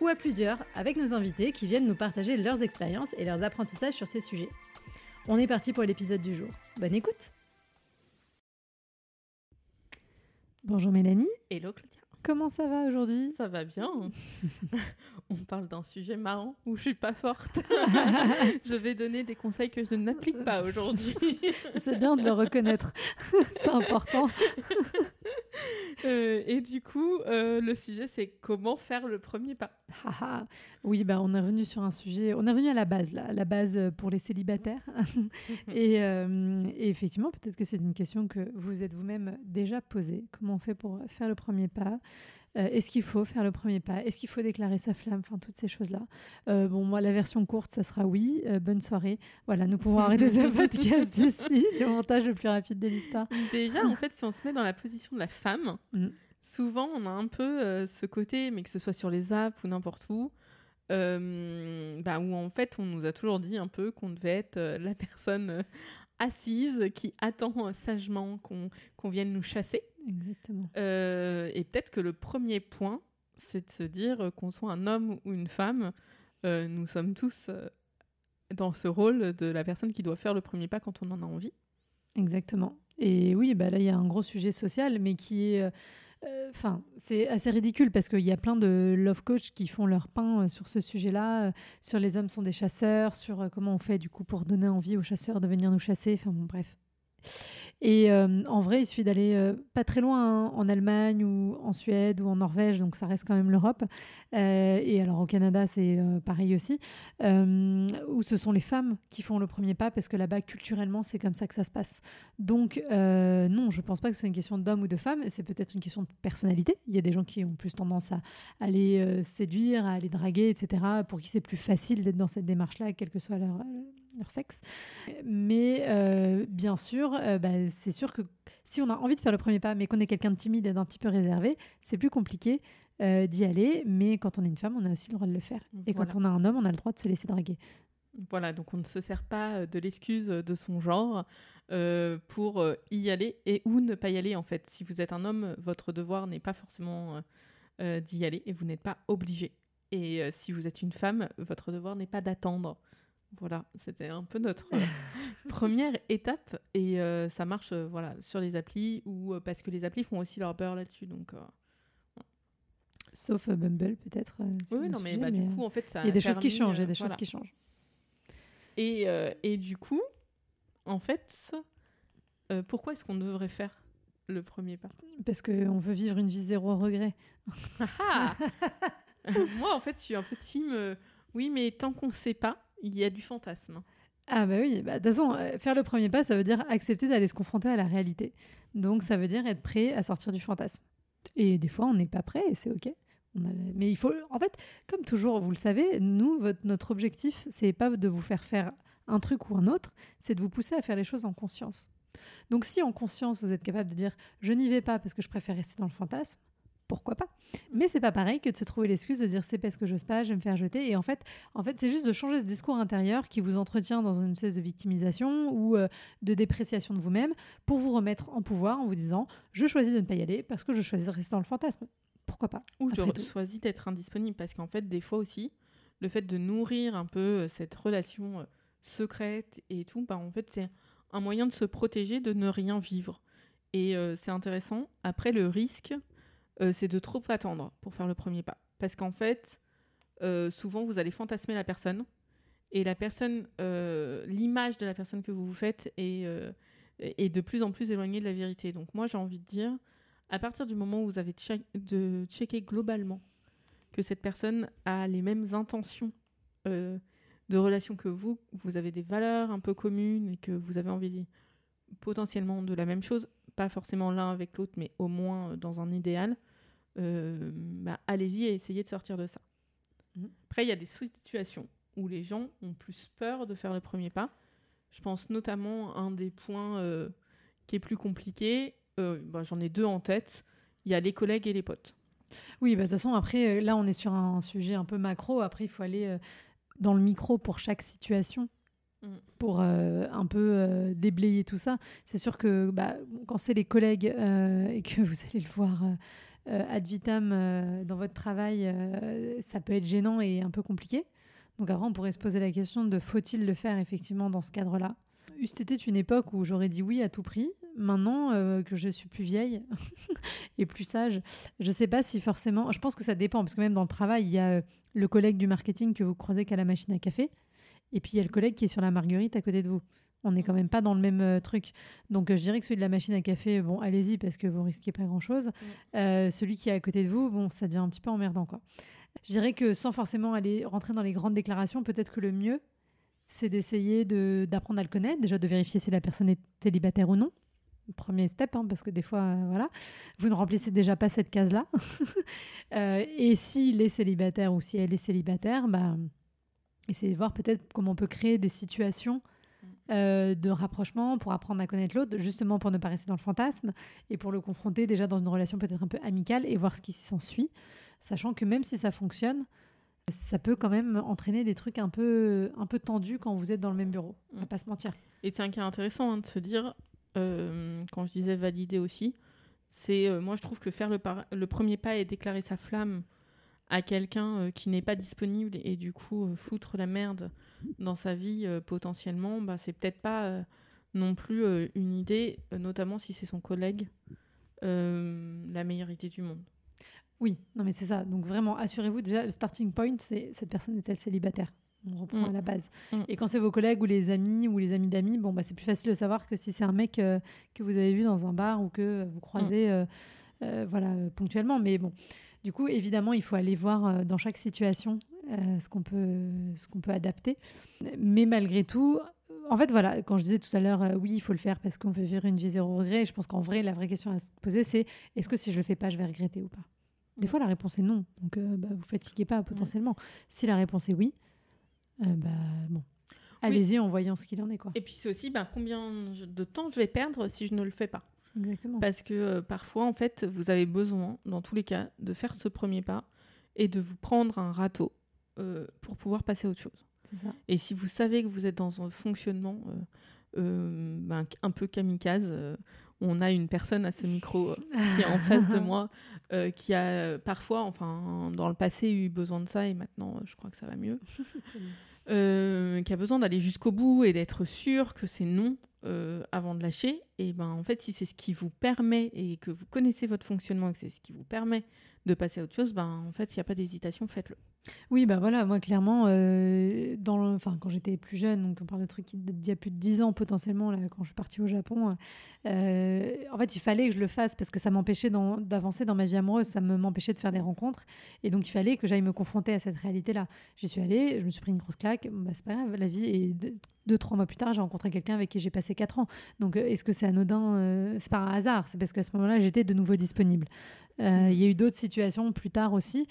ou à plusieurs avec nos invités qui viennent nous partager leurs expériences et leurs apprentissages sur ces sujets. On est parti pour l'épisode du jour. Bonne écoute Bonjour Mélanie. Hello Claudia. Comment ça va aujourd'hui? Ça va bien. On parle d'un sujet marrant où je suis pas forte. je vais donner des conseils que je n'applique pas aujourd'hui. C'est bien de le reconnaître. C'est important. Euh, et du coup, euh, le sujet, c'est comment faire le premier pas. Ah, ah. oui, bah, on est revenu sur un sujet. On est revenu à la base, là, la base pour les célibataires. et, euh, et, effectivement, peut-être que c'est une question que vous êtes vous-même déjà posée. Comment on fait pour faire le premier pas? Euh, est-ce qu'il faut faire le premier pas? Est-ce qu'il faut déclarer sa flamme? Enfin, toutes ces choses-là. Euh, bon, moi, la version courte, ça sera oui. Euh, bonne soirée. Voilà, nous pouvons arrêter ce podcast ici. Le montage le plus rapide de l'histoire. Déjà, en fait, si on se met dans la position de la femme, mm. souvent, on a un peu ce côté, mais que ce soit sur les apps ou n'importe où, bah, où en fait on nous a toujours dit un peu qu'on devait être la personne assise qui attend sagement qu'on vienne nous chasser. Exactement. Euh, et peut-être que le premier point, c'est de se dire qu'on soit un homme ou une femme, euh, nous sommes tous euh, dans ce rôle de la personne qui doit faire le premier pas quand on en a envie. Exactement. Et oui, bah là, il y a un gros sujet social, mais qui est euh, enfin, c'est assez ridicule parce qu'il y a plein de love coach qui font leur pain euh, sur ce sujet-là, euh, sur les hommes sont des chasseurs, sur comment on fait du coup pour donner envie aux chasseurs de venir nous chasser. Enfin bon, bref. Et euh, en vrai, il suffit d'aller euh, pas très loin, hein, en Allemagne ou en Suède ou en Norvège, donc ça reste quand même l'Europe. Euh, et alors au Canada, c'est pareil aussi, où ce sont les femmes qui font le premier pas, parce que là-bas, culturellement, c'est comme ça que ça se passe. Donc non, je pense pas que c'est une question d'homme ou de femme, c'est peut-être une question de personnalité. Il y a des gens qui ont plus tendance à aller séduire, à aller draguer, etc., pour qui c'est plus facile d'être dans cette démarche-là, quel que soit leur, leur sexe. Mais euh, bien sûr, euh, bah, c'est sûr que si on a envie de faire le premier pas, mais qu'on est quelqu'un de timide et d'un petit peu réservé, c'est plus compliqué euh, d'y aller. Mais quand on est une femme, on a aussi le droit de le faire. Et quand on a un homme, on a le droit de se laisser draguer. Voilà, donc on ne se sert pas de l'excuse de son genre pour y aller et ou ne pas y aller en fait. Si vous êtes un homme, votre devoir n'est pas forcément d'y aller et vous n'êtes pas obligé. Et si vous êtes une femme, votre devoir n'est pas d'attendre. Voilà, c'était un peu notre euh, première étape et euh, ça marche euh, voilà sur les applis ou parce que les applis font aussi leur beurre là-dessus donc. Sauf Bumble peut-être. oui, non mais, bah, du coup en fait ça. Il y a des choses qui changent, il y a des choses qui changent. Et, et du coup, en fait, pourquoi est-ce qu'on devrait faire le premier pas? Parce qu'on veut vivre une vie zéro regret. Ah Moi en fait je suis un peu team. oui mais tant qu'on ne sait pas il y a du fantasme. Ah bah oui, bah, de toute façon, euh, faire le premier pas, ça veut dire accepter d'aller se confronter à la réalité. Donc ça veut dire être prêt à sortir du fantasme. Et des fois, on n'est pas prêt et c'est OK. Mais il faut, en fait, comme toujours, vous le savez, nous, notre objectif, c'est pas de vous faire faire un truc ou un autre, c'est de vous pousser à faire les choses en conscience. Donc si en conscience, vous êtes capable de dire je n'y vais pas parce que je préfère rester dans le fantasme, pourquoi pas Mais c'est pas pareil que de se trouver l'excuse de dire c'est parce que j'ose pas, je vais me faire jeter. Et en fait, en fait, c'est juste de changer ce discours intérieur qui vous entretient dans une espèce de victimisation ou euh, de dépréciation de vous-même pour vous remettre en pouvoir en vous disant je choisis de ne pas y aller parce que je choisis de rester dans le fantasme. Pourquoi pas Ou je choisis d'être indisponible parce qu'en fait, des fois aussi, le fait de nourrir un peu euh, cette relation euh, secrète et tout, bah, en fait, c'est un moyen de se protéger de ne rien vivre. Et c'est intéressant. Après, le risque, euh, c'est de trop attendre pour faire le premier pas. Parce qu'en fait, euh, souvent, vous allez fantasmer la personne. Et la personne, euh, l'image de la personne que vous vous faites est, est, de plus en plus éloignée de la vérité. Donc moi, j'ai envie de dire, à partir du moment où vous avez de checker globalement que cette personne a les mêmes intentions de relation que vous, vous avez des valeurs un peu communes et que vous avez envie potentiellement de la même chose, pas forcément l'un avec l'autre, mais au moins dans un idéal, euh, bah, allez-y et essayez de sortir de ça. Mhm. Après, il y a des situations où les gens ont plus peur de faire le premier pas. Je pense notamment à un des points euh, qui est plus compliqué. euh, bah, J'en ai deux en tête. Il y a les collègues et les potes. Oui, bah, de toute façon, après, euh, là, on est sur un sujet un peu macro. Après, il faut aller euh, dans le micro pour chaque situation. Mm. Pour euh, un peu euh, déblayer tout ça. C'est sûr que bah, quand c'est les collègues euh, et que vous allez le voir ad vitam dans votre travail, ça peut être gênant et un peu compliqué. Donc après, on pourrait se poser la question de faut-il le faire effectivement dans ce cadre-là C'était une époque où j'aurais dit oui à tout prix. Maintenant que je suis plus vieille et plus sage, je sais pas si forcément. Je pense que ça dépend parce que même dans le travail, il y a le collègue du marketing que vous croisez qu'à la machine à café, et puis il y a le collègue qui est sur la marguerite à côté de vous. On n'est quand même pas dans le même euh, truc. Donc euh, je dirais que celui de la machine à café, bon, allez-y parce que vous risquez pas grand-chose. Euh, celui qui est à côté de vous, bon, ça devient un petit peu emmerdant, quoi. Je dirais que sans forcément aller rentrer dans les grandes déclarations, peut-être que le mieux, c'est d'essayer de- d'apprendre à le connaître, déjà de vérifier si la personne est célibataire ou non. Premier step, hein, parce que des fois, euh, voilà, vous ne remplissez déjà pas cette case-là. Euh, et s'il est célibataire ou si elle est célibataire, bah, essayez de voir peut-être comment on peut créer des situations euh, de rapprochement pour apprendre à connaître l'autre, justement pour ne pas rester dans le fantasme et pour le confronter déjà dans une relation peut-être un peu amicale et voir ce qui s'ensuit, sachant que même si ça fonctionne, ça peut quand même entraîner des trucs un peu, un peu tendus quand vous êtes dans le même bureau. On va Mm. pas se mentir. Et c'est un cas intéressant hein, de se dire, euh, quand je disais valider aussi, c'est euh, moi je trouve que faire le, le premier pas et déclarer sa flamme à quelqu'un euh, qui n'est pas disponible et du coup euh, foutre la merde dans sa vie euh, potentiellement, bah, c'est peut-être pas non plus une idée, notamment si c'est son collègue, la meilleure idée du monde. Oui, non mais c'est ça. Donc vraiment, assurez-vous déjà, le starting point, c'est cette personne est-elle célibataire? On reprend Mm. à la base. Mm. Et quand c'est vos collègues ou les amis ou les amis d'amis, bon bah c'est plus facile de savoir que si c'est un mec euh, que vous avez vu dans un bar ou que vous croisez, euh, euh, voilà, ponctuellement. Mais bon, du coup, évidemment, il faut aller voir euh, dans chaque situation euh, ce qu'on peut, ce qu'on peut adapter. Mais malgré tout. En fait, voilà, quand je disais tout à l'heure, euh, oui, il faut le faire parce qu'on veut vivre une vie zéro regret, je pense qu'en vrai, la vraie question à se poser, c'est est-ce que si je le fais pas, je vais regretter ou pas? Des fois, la réponse est non. Donc, euh, bah, vous fatiguez pas potentiellement. Si la réponse est oui, euh, bah, bon. Allez-y en voyant ce qu'il en est. Quoi. Et puis c'est aussi bah, combien de temps je vais perdre si je ne le fais pas? Exactement. Parce que euh, parfois, en fait, vous avez besoin, dans tous les cas, de faire ce premier pas et de vous prendre un râteau euh, pour pouvoir passer à autre chose. Ça. Et si vous savez que vous êtes dans un fonctionnement euh, ben, un peu kamikaze, on a une personne à ce micro qui est en face de moi, qui a parfois, enfin, dans le passé, eu besoin de ça et maintenant, je crois que ça va mieux qui a besoin d'aller jusqu'au bout et d'être sûr que c'est non euh, avant de lâcher, et ben en fait, si c'est ce qui vous permet et que vous connaissez votre fonctionnement et que c'est ce qui vous permet de passer à autre chose, ben en fait, il n'y a pas d'hésitation, faites-le. Oui, bah voilà, moi clairement, euh, dans le- enfin, quand j'étais plus jeune, donc on parle de trucs d'il y a plus de 10 ans potentiellement, là, quand je suis partie au Japon, euh, en fait, il fallait que je le fasse parce que ça m'empêchait d'avancer dans ma vie amoureuse, ça me- m'empêchait de faire des rencontres, et donc il fallait que j'aille me confronter à cette réalité-là. J'y suis allée, je me suis pris une grosse claque, bah, c'est pas grave, la vie, et deux, trois mois plus tard, j'ai rencontré quelqu'un avec qui j'ai passé 4 ans. Donc euh, est-ce que c'est anodin Euh, C'est pas un hasard, c'est parce qu'à ce moment-là, j'étais de nouveau disponible. Euh, Il y a eu d'autres situations plus tard aussi.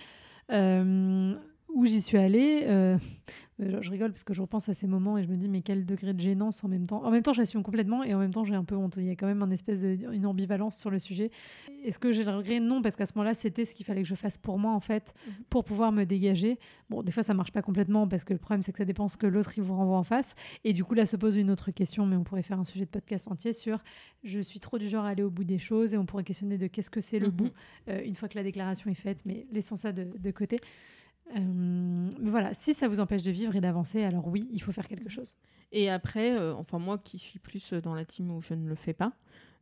Euh, où j'y suis allée, euh, je rigole parce que je repense à ces moments et je me dis mais quel degré de gênance en même temps. En même temps, j'assume complètement et en même temps, j'ai un peu honte. Il y a quand même un espèce de, une ambivalence sur le sujet. Est-ce que j'ai le regret? Non, parce qu'à ce moment-là, c'était ce qu'il fallait que je fasse pour moi en fait, Mhm. pour pouvoir me dégager. Bon, des fois, ça marche pas complètement parce que le problème, c'est que ça dépend ce que l'autre il vous renvoie en face. Et du coup, là se pose une autre question, mais on pourrait faire un sujet de podcast entier sur je suis trop du genre à aller au bout des choses et on pourrait questionner de qu'est-ce que c'est le Mhm. bout euh, une fois que la déclaration est faite, mais laissons ça de, de côté. Euh, mais voilà, si ça vous empêche de vivre et d'avancer, alors oui, il faut faire quelque chose. Et après, euh, enfin moi qui suis plus dans la team où je ne le fais pas,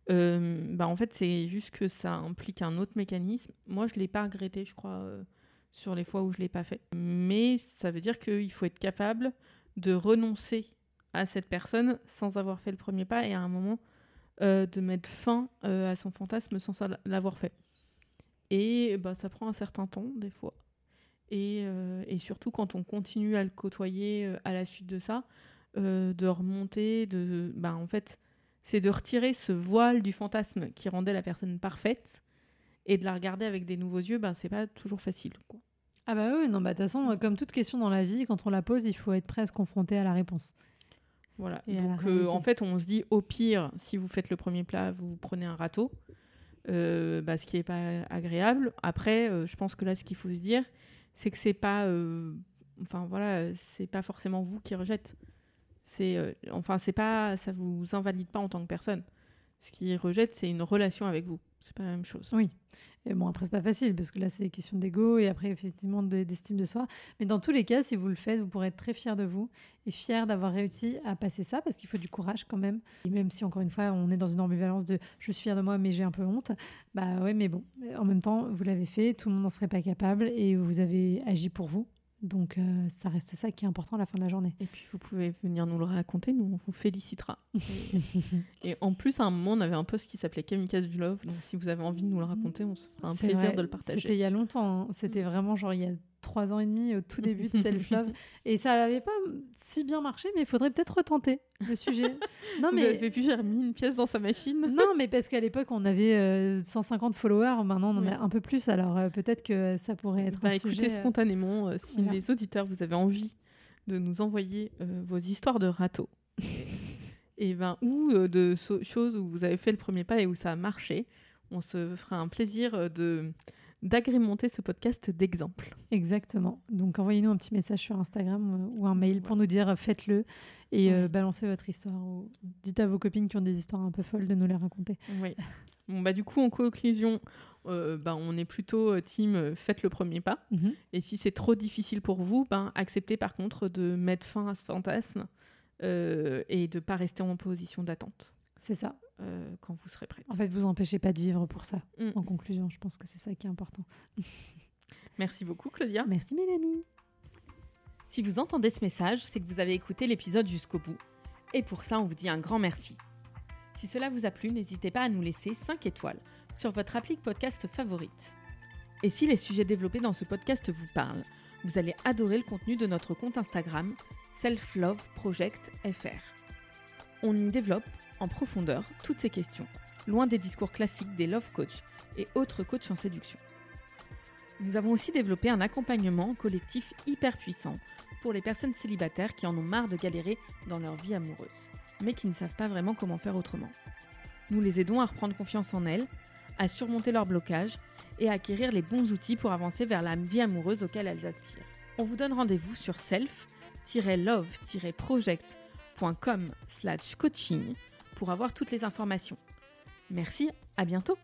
euh, bah en fait c'est juste que ça implique un autre mécanisme. Moi je l'ai pas regretté, je crois, euh, sur les fois où je l'ai pas fait. Mais ça veut dire qu'il faut être capable de renoncer à cette personne sans avoir fait le premier pas et à un moment euh, de mettre fin euh, à son fantasme sans sa- l'avoir fait. Et bah, ça prend un certain temps des fois. Et, euh, et surtout quand on continue à le côtoyer euh, à la suite de ça, euh, de remonter, de, bah, en fait, c'est de retirer ce voile du fantasme qui rendait la personne parfaite et de la regarder avec des nouveaux yeux, ben c'est pas toujours facile. quoi. Ah bah oui, non, bah de toute façon, comme toute question dans la vie, quand on la pose, il faut être prêt à se confronter à la réponse. Voilà. Et Donc, euh, en fait, on se dit au pire, si vous faites le premier plat, vous prenez un râteau, bah, ce qui n'est pas agréable. Après, je pense que là, ce qu'il faut se dire, c'est que c'est pas, euh, enfin voilà, c'est pas forcément vous qui rejette. C'est, euh, enfin, c'est pas, ça vous invalide pas en tant que personne. Ce qui rejette, c'est une relation avec vous. C'est pas la même chose. Oui. Et bon, après, c'est pas facile parce que là, c'est des questions d'ego et après, effectivement, de- d'estime de soi. Mais dans tous les cas, si vous le faites, vous pourrez être très fier de vous et fier d'avoir réussi à passer ça parce qu'il faut du courage quand même. Et même si, encore une fois, on est dans une ambivalence de je suis fier de moi, mais j'ai un peu honte, bah ouais, mais bon, en même temps, vous l'avez fait, tout le monde n'en serait pas capable et vous avez agi pour vous. Donc, euh, ça reste ça qui est important à la fin de la journée. Et puis, vous pouvez venir nous le raconter, nous, on vous félicitera. Et, et en plus, à un moment, on avait un post qui s'appelait Kamikaze du Love. Donc, si vous avez envie de nous le raconter, on se fera un plaisir vrai, de le C'était partager. il y a longtemps. hein. C'était Mm. vraiment genre il y a trois ans et demi au tout début de Self Love. et ça n'avait pas si bien marché, mais il faudrait peut-être retenter le sujet. non, Vous mais. avez vu, j'ai remis une pièce dans sa machine. Non, mais parce qu'à l'époque, on avait euh, 150 followers. Maintenant, on en Oui. a un peu plus. Alors, euh, peut-être que ça pourrait être Bah, un écoutez sujet. euh, spontanément, euh, si voilà. les auditeurs, vous avez envie de nous envoyer euh, vos histoires de râteaux. et ben, ou euh, de so- choses où vous avez fait le premier pas et où ça a marché, on se fera un plaisir euh, de d'agrémenter ce podcast d'exemples. Exactement. Donc, envoyez-nous un petit message sur Instagram euh, ou un mail pour nous dire euh, faites-le et euh, balancez votre histoire. Ou dites à vos copines qui ont des histoires un peu folles de nous les raconter. Oui. Bon, bah, du coup, en conclusion, euh, bah, on est plutôt team euh, faites le premier pas. Mhm. Et si c'est trop difficile pour vous, ben, acceptez par contre de mettre fin à ce fantasme euh, et de pas rester en position d'attente C'est ça. euh, quand vous serez prête. En fait, vous empêchez pas de vivre pour ça. Mm. En conclusion, je pense que c'est ça qui est important. Merci beaucoup, Claudia. Merci Mélanie. Si vous entendez ce message, c'est que vous avez écouté l'épisode jusqu'au bout. Et pour ça, on vous dit un grand merci. Si cela vous a plu, n'hésitez pas à nous laisser 5 étoiles sur votre appli podcast favorite. Et si les sujets développés dans ce podcast vous parlent, vous allez adorer le contenu de notre compte Instagram Self Love Project FR. On y développe en profondeur toutes ces questions, loin des discours classiques des love coach et autres coachs en séduction. Nous avons aussi développé un accompagnement collectif hyper puissant pour les personnes célibataires qui en ont marre de galérer dans leur vie amoureuse, mais qui ne savent pas vraiment comment faire autrement. Nous les aidons à reprendre confiance en elles, à surmonter leurs blocages et à acquérir les bons outils pour avancer vers la vie amoureuse auquel elles aspirent. On vous donne rendez-vous sur self-love-project.com slash coaching pour avoir toutes les informations. Merci, à bientôt